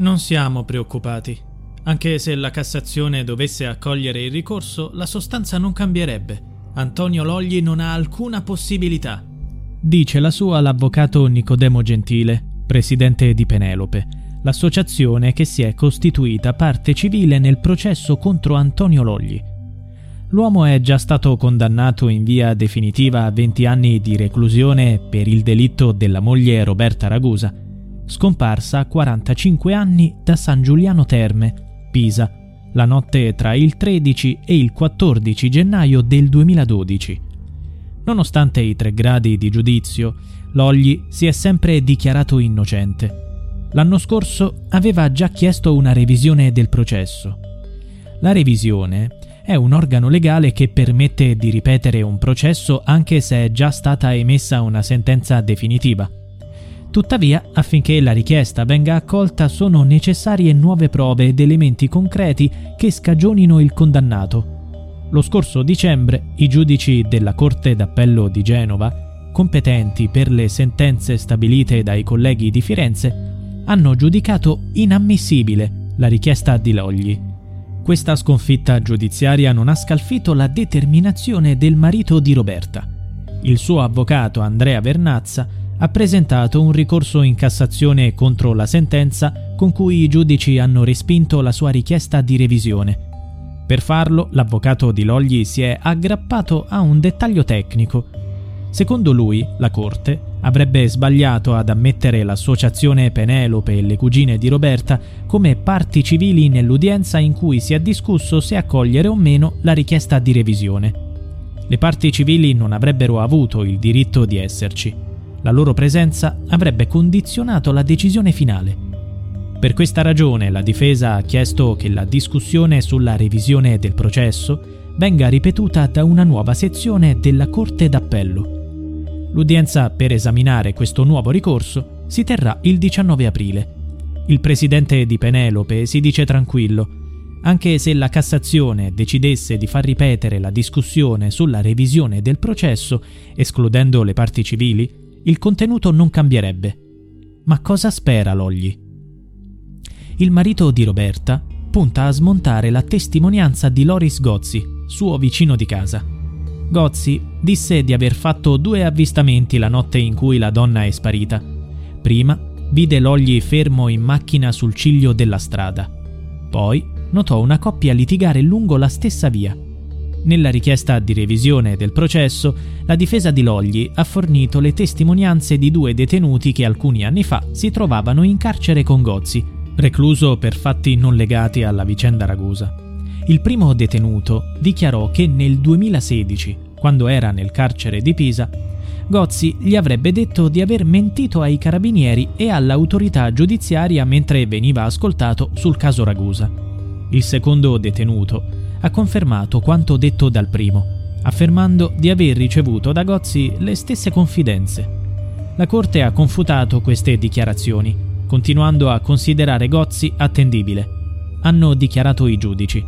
Non siamo preoccupati. Anche se la Cassazione dovesse accogliere il ricorso, la sostanza non cambierebbe. Antonio Logli non ha alcuna possibilità. Dice la sua l'avvocato Nicodemo Gentile, presidente di Penelope, l'associazione che si è costituita parte civile nel processo contro Antonio Logli. L'uomo è già stato condannato in via definitiva a 20 anni di reclusione per il delitto della moglie Roberta Ragusa, scomparsa a 45 anni da San Giuliano Terme, Pisa, la notte tra il 13 e il 14 gennaio del 2012. Nonostante i tre gradi di giudizio, Logli si è sempre dichiarato innocente. L'anno scorso aveva già chiesto una revisione del processo. La revisione è un organo legale che permette di ripetere un processo anche se è già stata emessa una sentenza definitiva. Tuttavia, affinché la richiesta venga accolta sono necessarie nuove prove ed elementi concreti che scagionino il condannato. Lo scorso dicembre i giudici della Corte d'Appello di Genova, competenti per le sentenze stabilite dai colleghi di Firenze, hanno giudicato inammissibile la richiesta di Logli. Questa sconfitta giudiziaria non ha scalfito la determinazione del marito di Roberta. Il suo avvocato Andrea Vernazza ha presentato un ricorso in Cassazione contro la sentenza con cui i giudici hanno respinto la sua richiesta di revisione. Per farlo, l'avvocato di Logli si è aggrappato a un dettaglio tecnico. Secondo lui, la Corte avrebbe sbagliato ad ammettere l'associazione Penelope e le cugine di Roberta come parti civili nell'udienza in cui si è discusso se accogliere o meno la richiesta di revisione. Le parti civili non avrebbero avuto il diritto di esserci. La loro presenza avrebbe condizionato la decisione finale. Per questa ragione la difesa ha chiesto che la discussione sulla revisione del processo venga ripetuta da una nuova sezione della Corte d'Appello. L'udienza per esaminare questo nuovo ricorso si terrà il 19 aprile. Il presidente di Penelope si dice tranquillo, anche se la Cassazione decidesse di far ripetere la discussione sulla revisione del processo, escludendo le parti civili, il contenuto non cambierebbe. Ma cosa spera Logli? Il marito di Roberta punta a smontare la testimonianza di Loris Gozzi, suo vicino di casa. Gozzi disse di aver fatto due avvistamenti la notte in cui la donna è sparita. Prima vide Logli fermo in macchina sul ciglio della strada. Poi notò una coppia litigare lungo la stessa via. Nella richiesta di revisione del processo, la difesa di Logli ha fornito le testimonianze di due detenuti che alcuni anni fa si trovavano in carcere con Gozzi, recluso per fatti non legati alla vicenda Ragusa. Il primo detenuto dichiarò che nel 2016, quando era nel carcere di Pisa, Gozzi gli avrebbe detto di aver mentito ai carabinieri e all'autorità giudiziaria mentre veniva ascoltato sul caso Ragusa. Il secondo detenuto ha confermato quanto detto dal primo, affermando di aver ricevuto da Gozzi le stesse confidenze. La Corte ha confutato queste dichiarazioni, continuando a considerare Gozzi attendibile. Hanno dichiarato i giudici.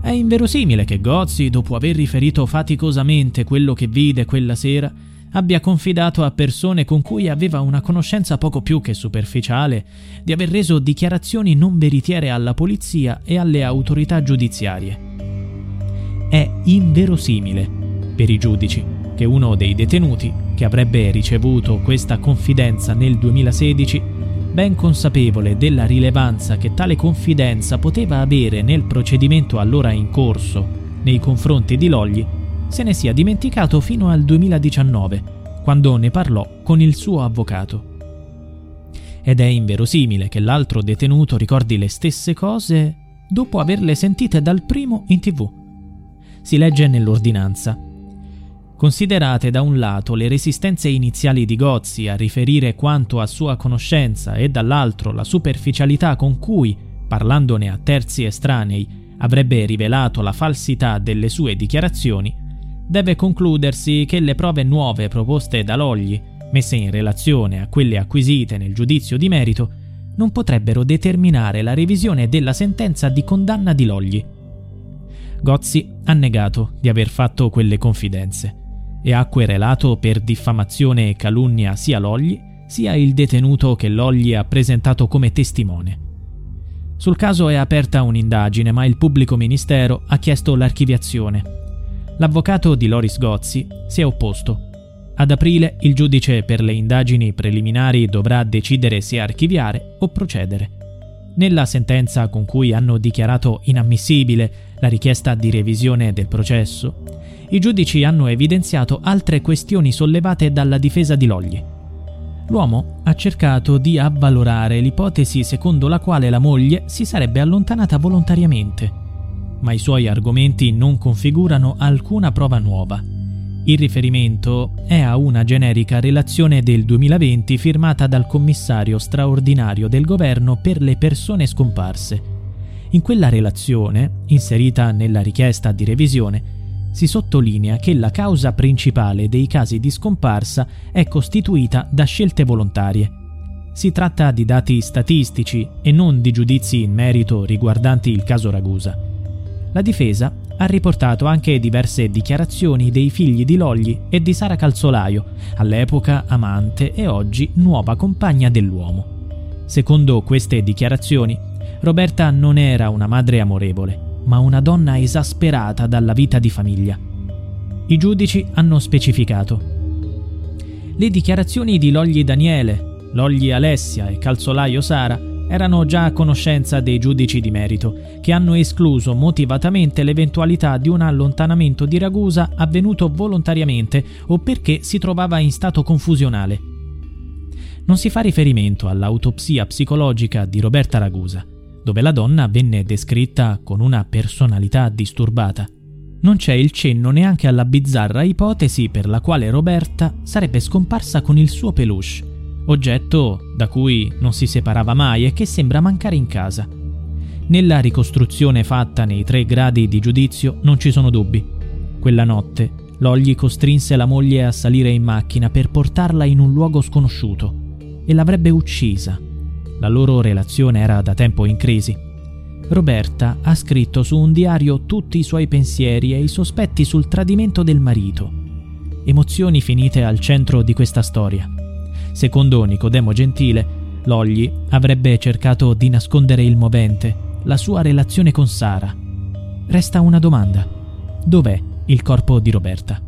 È inverosimile che Gozzi, dopo aver riferito faticosamente quello che vide quella sera, abbia confidato a persone con cui aveva una conoscenza poco più che superficiale di aver reso dichiarazioni non veritiere alla polizia e alle autorità giudiziarie. È inverosimile per i giudici che uno dei detenuti, che avrebbe ricevuto questa confidenza nel 2016, ben consapevole della rilevanza che tale confidenza poteva avere nel procedimento allora in corso nei confronti di Logli, se ne sia dimenticato fino al 2019, quando ne parlò con il suo avvocato. Ed è inverosimile che l'altro detenuto ricordi le stesse cose dopo averle sentite dal primo in tv. Si legge nell'ordinanza. Considerate da un lato le resistenze iniziali di Gozzi a riferire quanto a sua conoscenza e dall'altro la superficialità con cui, parlandone a terzi estranei, avrebbe rivelato la falsità delle sue dichiarazioni, deve concludersi che le prove nuove proposte da Logli, messe in relazione a quelle acquisite nel giudizio di merito, non potrebbero determinare la revisione della sentenza di condanna di Logli. Gozzi ha negato di aver fatto quelle confidenze e ha querelato per diffamazione e calunnia sia Logli sia il detenuto che Logli ha presentato come testimone. Sul caso è aperta un'indagine, ma il pubblico ministero ha chiesto l'archiviazione. L'avvocato di Loris Gozzi si è opposto ad aprile il giudice per le indagini preliminari dovrà decidere se archiviare o procedere. Nella sentenza con cui hanno dichiarato inammissibile la richiesta di revisione del processo, i giudici hanno evidenziato altre questioni sollevate dalla difesa di Logli. L'uomo ha cercato di avvalorare l'ipotesi secondo la quale la moglie si sarebbe allontanata volontariamente, ma i suoi argomenti non configurano alcuna prova nuova il riferimento è a una generica relazione del 2020 firmata dal commissario straordinario del governo per le persone scomparse. In quella relazione, inserita nella richiesta di revisione, si sottolinea che la causa principale dei casi di scomparsa è costituita da scelte volontarie. Si tratta di dati statistici e non di giudizi in merito riguardanti il caso Ragusa. La difesa ha riportato anche diverse dichiarazioni dei figli di Logli e di Sara Calzolaio, all'epoca amante e oggi nuova compagna dell'uomo. Secondo queste dichiarazioni, Roberta non era una madre amorevole, ma una donna esasperata dalla vita di famiglia. I giudici hanno specificato. Le dichiarazioni di Logli Daniele, Logli Alessia e Calzolaio Sara erano già a conoscenza dei giudici di merito, che hanno escluso motivatamente l'eventualità di un allontanamento di Ragusa avvenuto volontariamente o perché si trovava in stato confusionale. Non si fa riferimento all'autopsia psicologica di Roberta Ragusa, dove la donna venne descritta con una personalità disturbata. Non c'è il cenno neanche alla bizzarra ipotesi per la quale Roberta sarebbe scomparsa con il suo peluche oggetto da cui non si separava mai e che sembra mancare in casa. Nella ricostruzione fatta nei tre gradi di giudizio non ci sono dubbi. Quella notte Logli costrinse la moglie a salire in macchina per portarla in un luogo sconosciuto e l'avrebbe uccisa. La loro relazione era da tempo in crisi. Roberta ha scritto su un diario tutti i suoi pensieri e i sospetti sul tradimento del marito. Emozioni finite al centro di questa storia. Secondo Nicodemo Gentile, Logli avrebbe cercato di nascondere il movente, la sua relazione con Sara. Resta una domanda. Dov'è il corpo di Roberta?